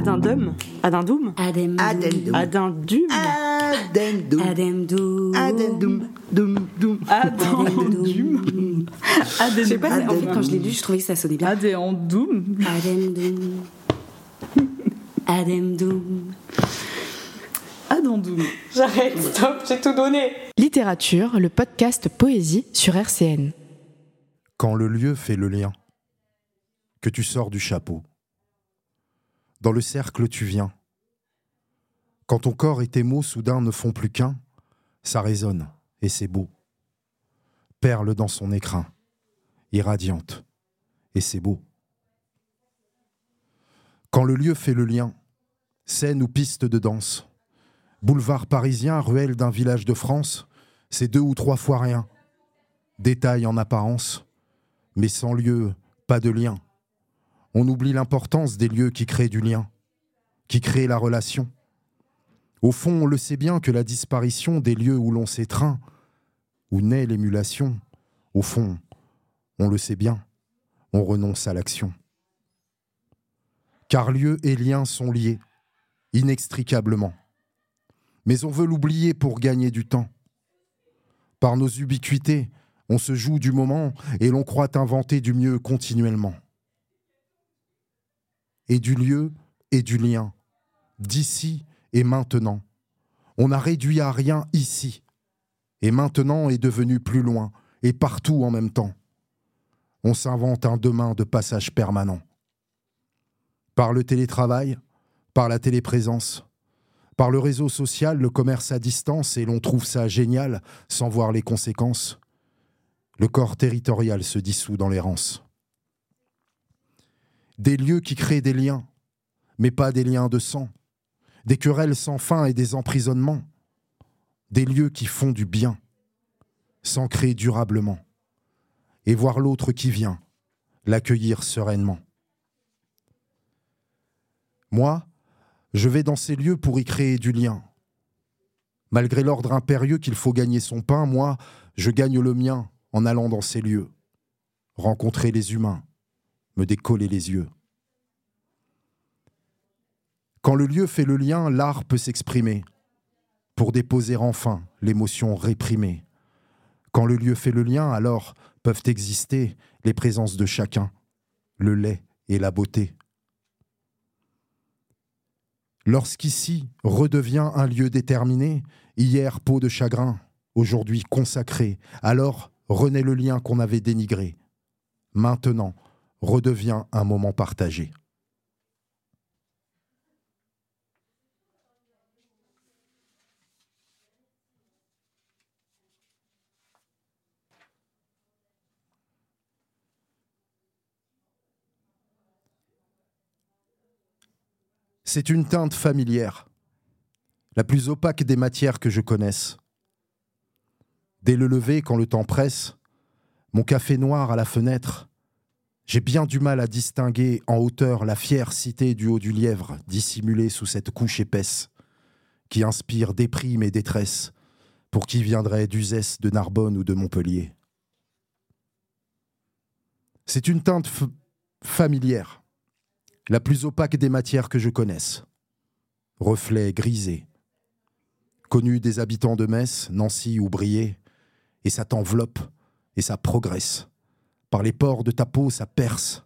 Adindum Adindum Adem. Adendum. Adindum Adendum. Adem Adendum. Dum, dum. Adendum Je sais pas, en fait, Adendum. quand je l'ai lu, je trouvais que ça sonnait bien. Adendum Adem Adem Adendum J'arrête, stop, j'ai tout donné. Littérature, le podcast Poésie sur RCN. Quand le lieu fait le lien, que tu sors du chapeau. Dans le cercle tu viens. Quand ton corps et tes mots soudain ne font plus qu'un, ça résonne et c'est beau. Perle dans son écrin, irradiante, et c'est beau. Quand le lieu fait le lien, scène ou piste de danse, boulevard parisien, ruelle d'un village de France, c'est deux ou trois fois rien. Détail en apparence, mais sans lieu, pas de lien. On oublie l'importance des lieux qui créent du lien, qui créent la relation. Au fond, on le sait bien que la disparition des lieux où l'on s'étreint, où naît l'émulation, au fond, on le sait bien, on renonce à l'action. Car lieu et lien sont liés, inextricablement. Mais on veut l'oublier pour gagner du temps. Par nos ubiquités, on se joue du moment et l'on croit inventer du mieux continuellement. Et du lieu et du lien, d'ici et maintenant. On a réduit à rien ici, et maintenant est devenu plus loin, et partout en même temps. On s'invente un demain de passage permanent. Par le télétravail, par la téléprésence, par le réseau social, le commerce à distance, et l'on trouve ça génial sans voir les conséquences. Le corps territorial se dissout dans l'errance. Des lieux qui créent des liens, mais pas des liens de sang, des querelles sans fin et des emprisonnements, des lieux qui font du bien, s'ancrer durablement, et voir l'autre qui vient, l'accueillir sereinement. Moi, je vais dans ces lieux pour y créer du lien. Malgré l'ordre impérieux qu'il faut gagner son pain, moi, je gagne le mien en allant dans ces lieux, rencontrer les humains, me décoller les yeux. Quand le lieu fait le lien, l'art peut s'exprimer pour déposer enfin l'émotion réprimée. Quand le lieu fait le lien, alors peuvent exister les présences de chacun, le lait et la beauté. Lorsqu'ici redevient un lieu déterminé, hier peau de chagrin, aujourd'hui consacré, alors renaît le lien qu'on avait dénigré. Maintenant redevient un moment partagé. C'est une teinte familière, la plus opaque des matières que je connaisse. Dès le lever, quand le temps presse, mon café noir à la fenêtre, j'ai bien du mal à distinguer en hauteur la fière cité du haut du lièvre, dissimulée sous cette couche épaisse, qui inspire déprime et détresse pour qui viendrait d'Uzès, de Narbonne ou de Montpellier. C'est une teinte familière, la plus opaque des matières que je connaisse. Reflet grisé, connu des habitants de Metz, Nancy ou Briey, et ça t'enveloppe et ça progresse. Par les pores de ta peau, ça perce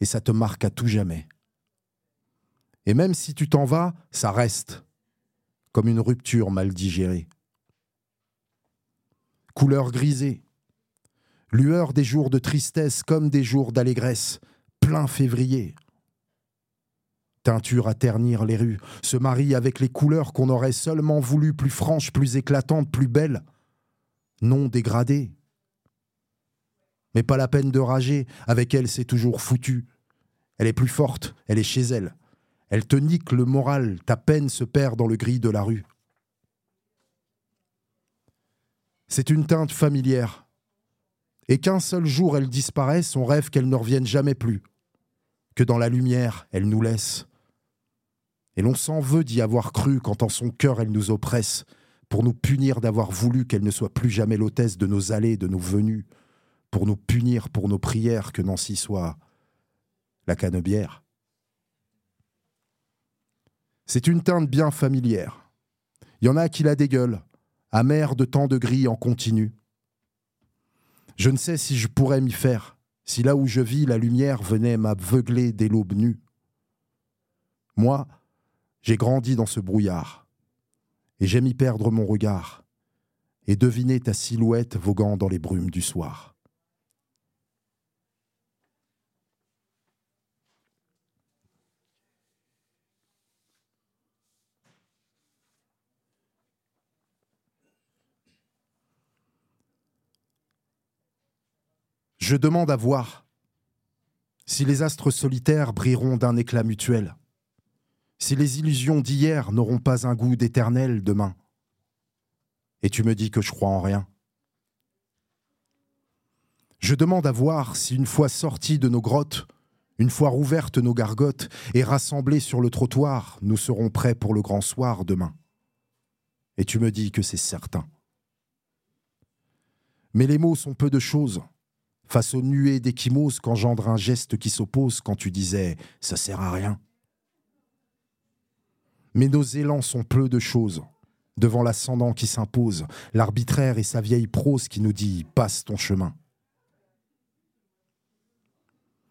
et ça te marque à tout jamais. Et même si tu t'en vas, ça reste, comme une rupture mal digérée. Couleur grisée, lueur des jours de tristesse comme des jours d'allégresse, plein février. Teinture à ternir les rues, se marie avec les couleurs qu'on aurait seulement voulu plus franches, plus éclatantes, plus belles, non dégradées. Mais pas la peine de rager, avec elle c'est toujours foutu. Elle est plus forte, elle est chez elle. Elle te nique le moral, ta peine se perd dans le gris de la rue. C'est une teinte familière. Et qu'un seul jour elle disparaisse, on rêve qu'elle ne revienne jamais plus. Que dans la lumière, elle nous laisse. Et l'on s'en veut d'y avoir cru quand en son cœur elle nous oppresse, pour nous punir d'avoir voulu qu'elle ne soit plus jamais l'hôtesse de nos allées, de nos venues, pour nous punir pour nos prières que Nancy soit la canebière. C'est une teinte bien familière. Il y en a qui la dégueulent, amère de tant de gris en continu. Je ne sais si je pourrais m'y faire, si là où je vis la lumière venait m'aveugler dès l'aube nue. Moi, j'ai grandi dans ce brouillard, et j'aime y perdre mon regard, et deviner ta silhouette voguant dans les brumes du soir. Je demande à voir si les astres solitaires brilleront d'un éclat mutuel, si les illusions d'hier n'auront pas un goût d'éternel demain. Et tu me dis que je crois en rien. Je demande à voir si une fois sortis de nos grottes, une fois rouvertes nos gargotes et rassemblés sur le trottoir, nous serons prêts pour le grand soir demain. Et tu me dis que c'est certain. Mais les mots sont peu de choses face aux nuées d'échymoses qu'engendre un geste qui s'oppose quand tu disais ⁇ ça sert à rien ⁇ Mais nos élans sont peu de choses devant l'ascendant qui s'impose, l'arbitraire et sa vieille prose qui nous dit ⁇ passe ton chemin ⁇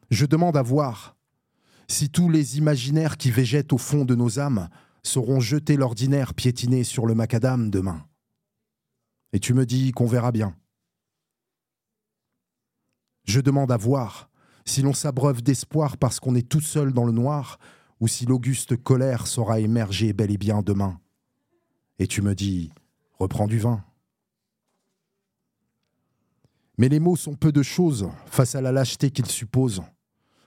Je demande à voir si tous les imaginaires qui végètent au fond de nos âmes sauront jeter l'ordinaire piétiné sur le macadam demain. Et tu me dis qu'on verra bien. Je demande à voir si l'on s'abreuve d'espoir parce qu'on est tout seul dans le noir, ou si l'auguste colère saura émerger bel et bien demain. Et tu me dis, reprends du vin. Mais les mots sont peu de choses face à la lâcheté qu'ils supposent.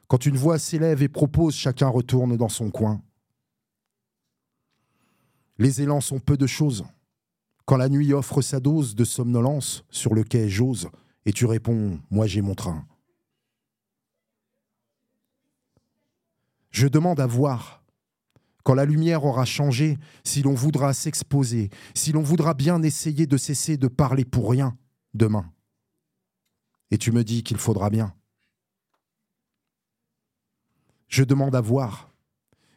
Quand une voix s'élève et propose, chacun retourne dans son coin. Les élans sont peu de choses. Quand la nuit offre sa dose de somnolence sur le quai j'ose, et tu réponds Moi j'ai mon train. Je demande à voir, quand la lumière aura changé, si l'on voudra s'exposer, si l'on voudra bien essayer de cesser de parler pour rien demain. Et tu me dis qu'il faudra bien. Je demande à voir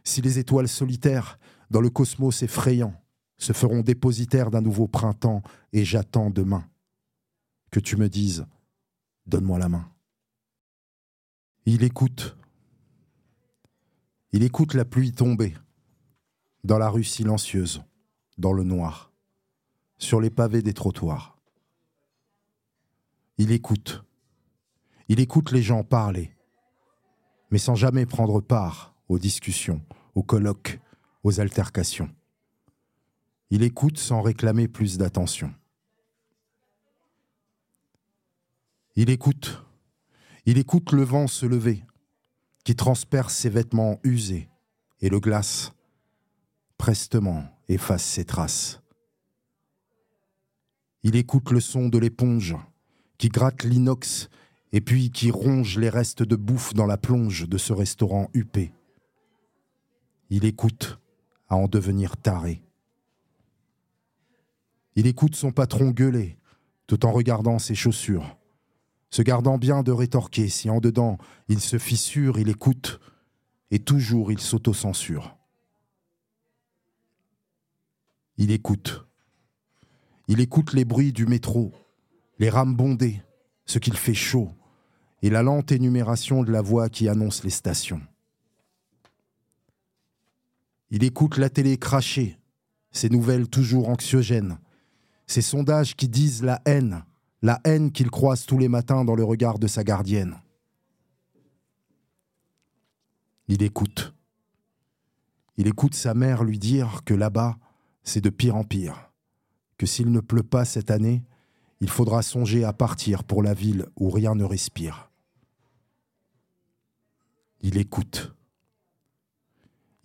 si les étoiles solitaires, dans le cosmos effrayant, se feront dépositaires d'un nouveau printemps, et j'attends demain que tu me dises Donne-moi la main. Il écoute. Il écoute la pluie tomber dans la rue silencieuse, dans le noir, sur les pavés des trottoirs. Il écoute. Il écoute les gens parler, mais sans jamais prendre part aux discussions, aux colloques, aux altercations. Il écoute sans réclamer plus d'attention. Il écoute. Il écoute le vent se lever, qui transperce ses vêtements usés, et le glace, prestement, efface ses traces. Il écoute le son de l'éponge, qui gratte l'inox, et puis qui ronge les restes de bouffe dans la plonge de ce restaurant huppé. Il écoute à en devenir taré. Il écoute son patron gueuler, tout en regardant ses chaussures se gardant bien de rétorquer si en dedans il se fissure, il écoute, et toujours il s'autocensure. Il écoute. Il écoute les bruits du métro, les rames bondées, ce qu'il fait chaud, et la lente énumération de la voix qui annonce les stations. Il écoute la télé cracher, ces nouvelles toujours anxiogènes, ces sondages qui disent la haine, la haine qu'il croise tous les matins dans le regard de sa gardienne. Il écoute. Il écoute sa mère lui dire que là-bas, c'est de pire en pire, que s'il ne pleut pas cette année, il faudra songer à partir pour la ville où rien ne respire. Il écoute.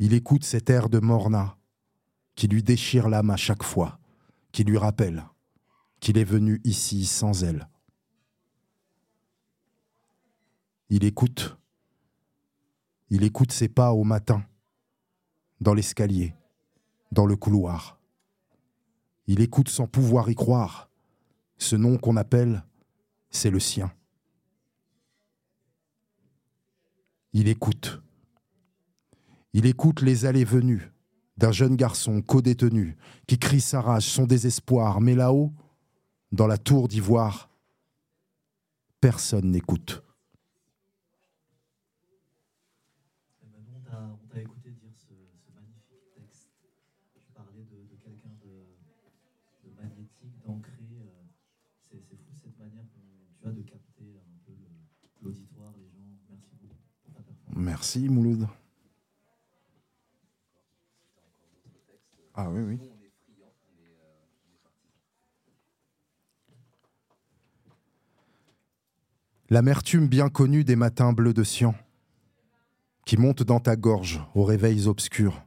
Il écoute cet air de Morna qui lui déchire l'âme à chaque fois, qui lui rappelle qu'il est venu ici sans elle. Il écoute. Il écoute ses pas au matin, dans l'escalier, dans le couloir. Il écoute sans pouvoir y croire. Ce nom qu'on appelle, c'est le sien. Il écoute. Il écoute les allées-venues d'un jeune garçon co-détenu qui crie sa rage, son désespoir, mais là-haut, dans la tour d'ivoire, personne n'écoute. On t'a écouté dire ce, ce, magnifique texte. Tu parlais de, de quelqu'un de, de, magnétique, d'ancré. Euh, c'est fou cette manière que tu as de capter un peu l'auditoire, les gens. Merci beaucoup pour ta performance. Merci Mouloud. Ah oui, oui. L'amertume bien connue des matins bleus de Sian, qui monte dans ta gorge aux réveils obscurs.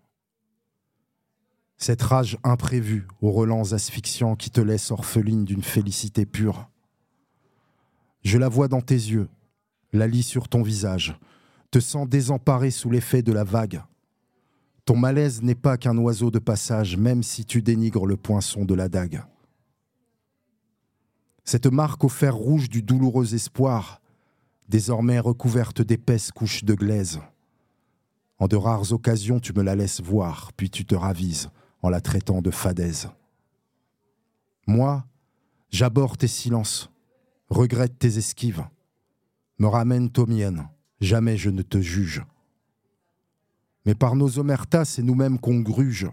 Cette rage imprévue aux relents asphyxiants qui te laisse orpheline d'une félicité pure. Je la vois dans tes yeux, la lis sur ton visage, te sens désemparé sous l'effet de la vague ton malaise n'est pas qu'un oiseau de passage, même si tu dénigres le poinçon de la dague. Cette marque au fer rouge du douloureux espoir, désormais recouverte d'épaisses couches de glaise. En de rares occasions, tu me la laisses voir, puis tu te ravises en la traitant de fadaise. Moi, j'aborde tes silences, regrette tes esquives, me ramène aux miennes, jamais je ne te juge mais par nos omertas, c'est nous-mêmes qu'on gruge,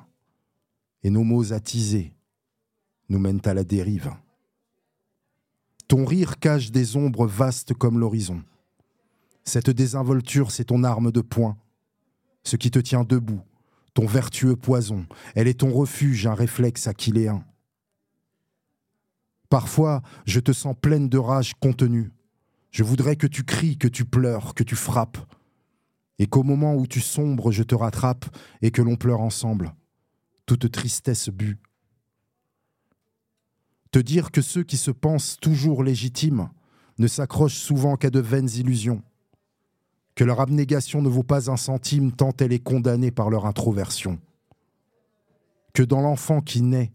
et nos mots attisés nous mènent à la dérive. Ton rire cache des ombres vastes comme l'horizon. Cette désinvolture, c'est ton arme de poing, ce qui te tient debout, ton vertueux poison. Elle est ton refuge, un réflexe aquiléen. Parfois, je te sens pleine de rage contenue. Je voudrais que tu cries, que tu pleures, que tu frappes, et qu'au moment où tu sombres, je te rattrape et que l'on pleure ensemble, toute tristesse bue. Te dire que ceux qui se pensent toujours légitimes ne s'accrochent souvent qu'à de vaines illusions, que leur abnégation ne vaut pas un centime tant elle est condamnée par leur introversion, que dans l'enfant qui naît,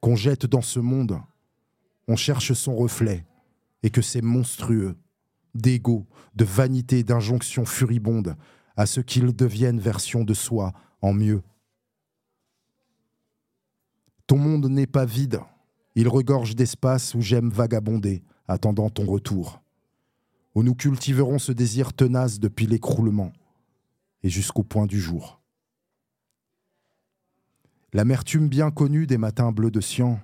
qu'on jette dans ce monde, on cherche son reflet et que c'est monstrueux d'ego, de vanité, d'injonction furibonde à ce qu'ils deviennent version de soi en mieux. Ton monde n'est pas vide, il regorge d'espace où j'aime vagabonder, attendant ton retour, où nous cultiverons ce désir tenace depuis l'écroulement et jusqu'au point du jour. L'amertume bien connue des matins bleus de Sian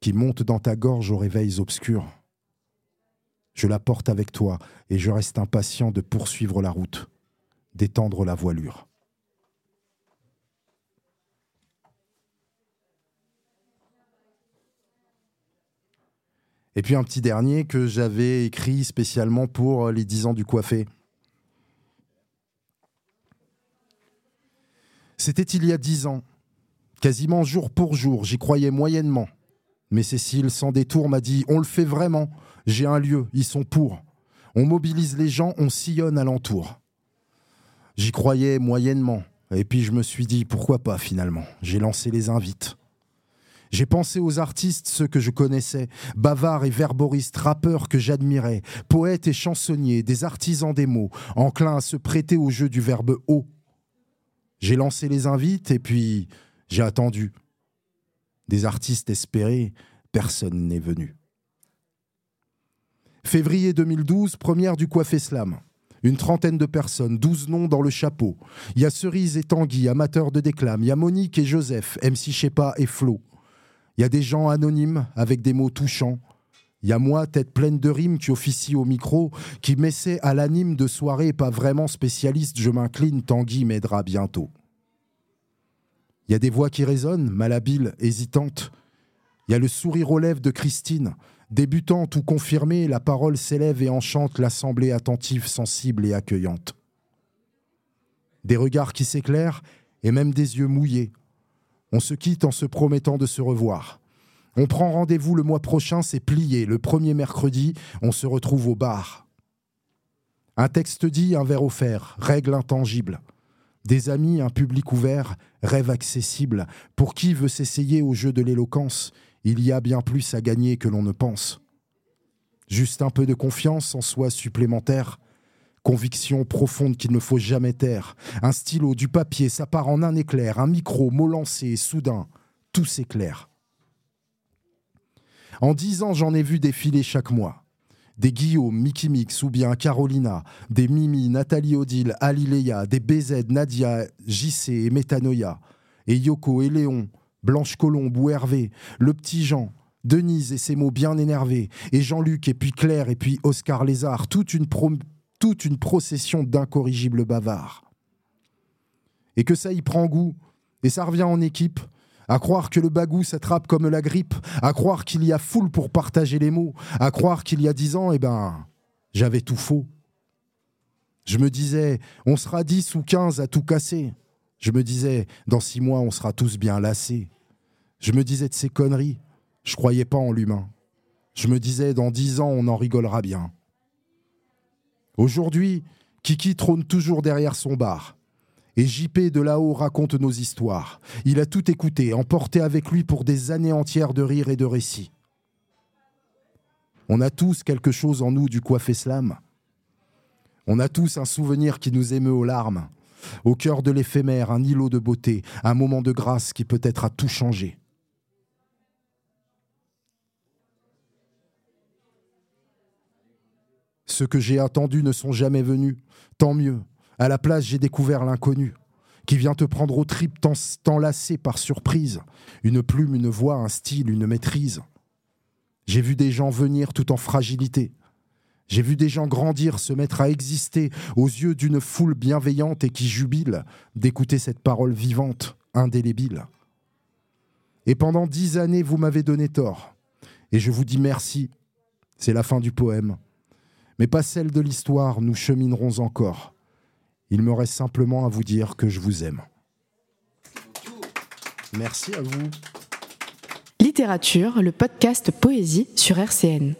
qui monte dans ta gorge aux réveils obscurs je la porte avec toi et je reste impatient de poursuivre la route, d'étendre la voilure. Et puis un petit dernier que j'avais écrit spécialement pour les 10 ans du coiffé. C'était il y a dix ans, quasiment jour pour jour, j'y croyais moyennement. Mais Cécile, sans détour, m'a dit On le fait vraiment. J'ai un lieu, ils sont pour. On mobilise les gens, on sillonne alentour. J'y croyais moyennement. Et puis je me suis dit Pourquoi pas finalement J'ai lancé les invites. J'ai pensé aux artistes, ceux que je connaissais, bavards et verboristes, rappeurs que j'admirais, poètes et chansonniers, des artisans des mots, enclins à se prêter au jeu du verbe haut. J'ai lancé les invites et puis j'ai attendu des artistes espérés, personne n'est venu. Février 2012, première du Coiffé Slam. Une trentaine de personnes, douze noms dans le chapeau. Il y a Cerise et Tanguy, amateurs de déclame. Il y a Monique et Joseph, MC Shepa et Flo. Il y a des gens anonymes avec des mots touchants. Il y a moi, tête pleine de rimes, qui officie au micro, qui m'essaie à l'anime de soirée, pas vraiment spécialiste, je m'incline, Tanguy m'aidera bientôt. Il y a des voix qui résonnent, malhabiles, hésitantes. Il y a le sourire aux lèvres de Christine. Débutante ou confirmée, la parole s'élève et enchante l'assemblée attentive, sensible et accueillante. Des regards qui s'éclairent et même des yeux mouillés. On se quitte en se promettant de se revoir. On prend rendez-vous le mois prochain, c'est plié. Le premier mercredi, on se retrouve au bar. Un texte dit, un verre offert, règle intangible. Des amis, un public ouvert, rêve accessible. Pour qui veut s'essayer au jeu de l'éloquence, il y a bien plus à gagner que l'on ne pense. Juste un peu de confiance en soi supplémentaire, Conviction profonde qu'il ne faut jamais taire. Un stylo, du papier, ça part en un éclair. Un micro, mot lancé, soudain, tout s'éclaire. En dix ans, j'en ai vu défiler chaque mois. Des Guillaume, Mickey Mix ou bien Carolina, des Mimi, Nathalie Odile, Alileia, des BZ, Nadia, JC et Métanoïa, et Yoko et Léon, Blanche Colombe ou Hervé, le petit Jean, Denise et ses mots bien énervés, et Jean-Luc, et puis Claire, et puis Oscar Lézard, toute une, toute une procession d'incorrigibles bavards. Et que ça y prend goût, et ça revient en équipe, à croire que le bagou s'attrape comme la grippe, à croire qu'il y a foule pour partager les mots, à croire qu'il y a dix ans, eh ben, j'avais tout faux. Je me disais, on sera dix ou quinze à tout casser. Je me disais, dans six mois, on sera tous bien lassés. Je me disais de ces conneries, je croyais pas en l'humain. Je me disais, dans dix ans, on en rigolera bien. Aujourd'hui, Kiki trône toujours derrière son bar. Et JP de là-haut raconte nos histoires. Il a tout écouté, emporté avec lui pour des années entières de rires et de récits. On a tous quelque chose en nous du coiffé slam. On a tous un souvenir qui nous émeut aux larmes. Au cœur de l'éphémère, un îlot de beauté, un moment de grâce qui peut-être a tout changé. Ceux que j'ai attendus ne sont jamais venus. Tant mieux. À la place, j'ai découvert l'inconnu, qui vient te prendre au tripes, t'enlacer par surprise. Une plume, une voix, un style, une maîtrise. J'ai vu des gens venir tout en fragilité. J'ai vu des gens grandir, se mettre à exister aux yeux d'une foule bienveillante et qui jubile d'écouter cette parole vivante, indélébile. Et pendant dix années, vous m'avez donné tort. Et je vous dis merci. C'est la fin du poème. Mais pas celle de l'histoire, nous cheminerons encore. Il me reste simplement à vous dire que je vous aime. Merci à vous. Littérature, le podcast Poésie sur RCN.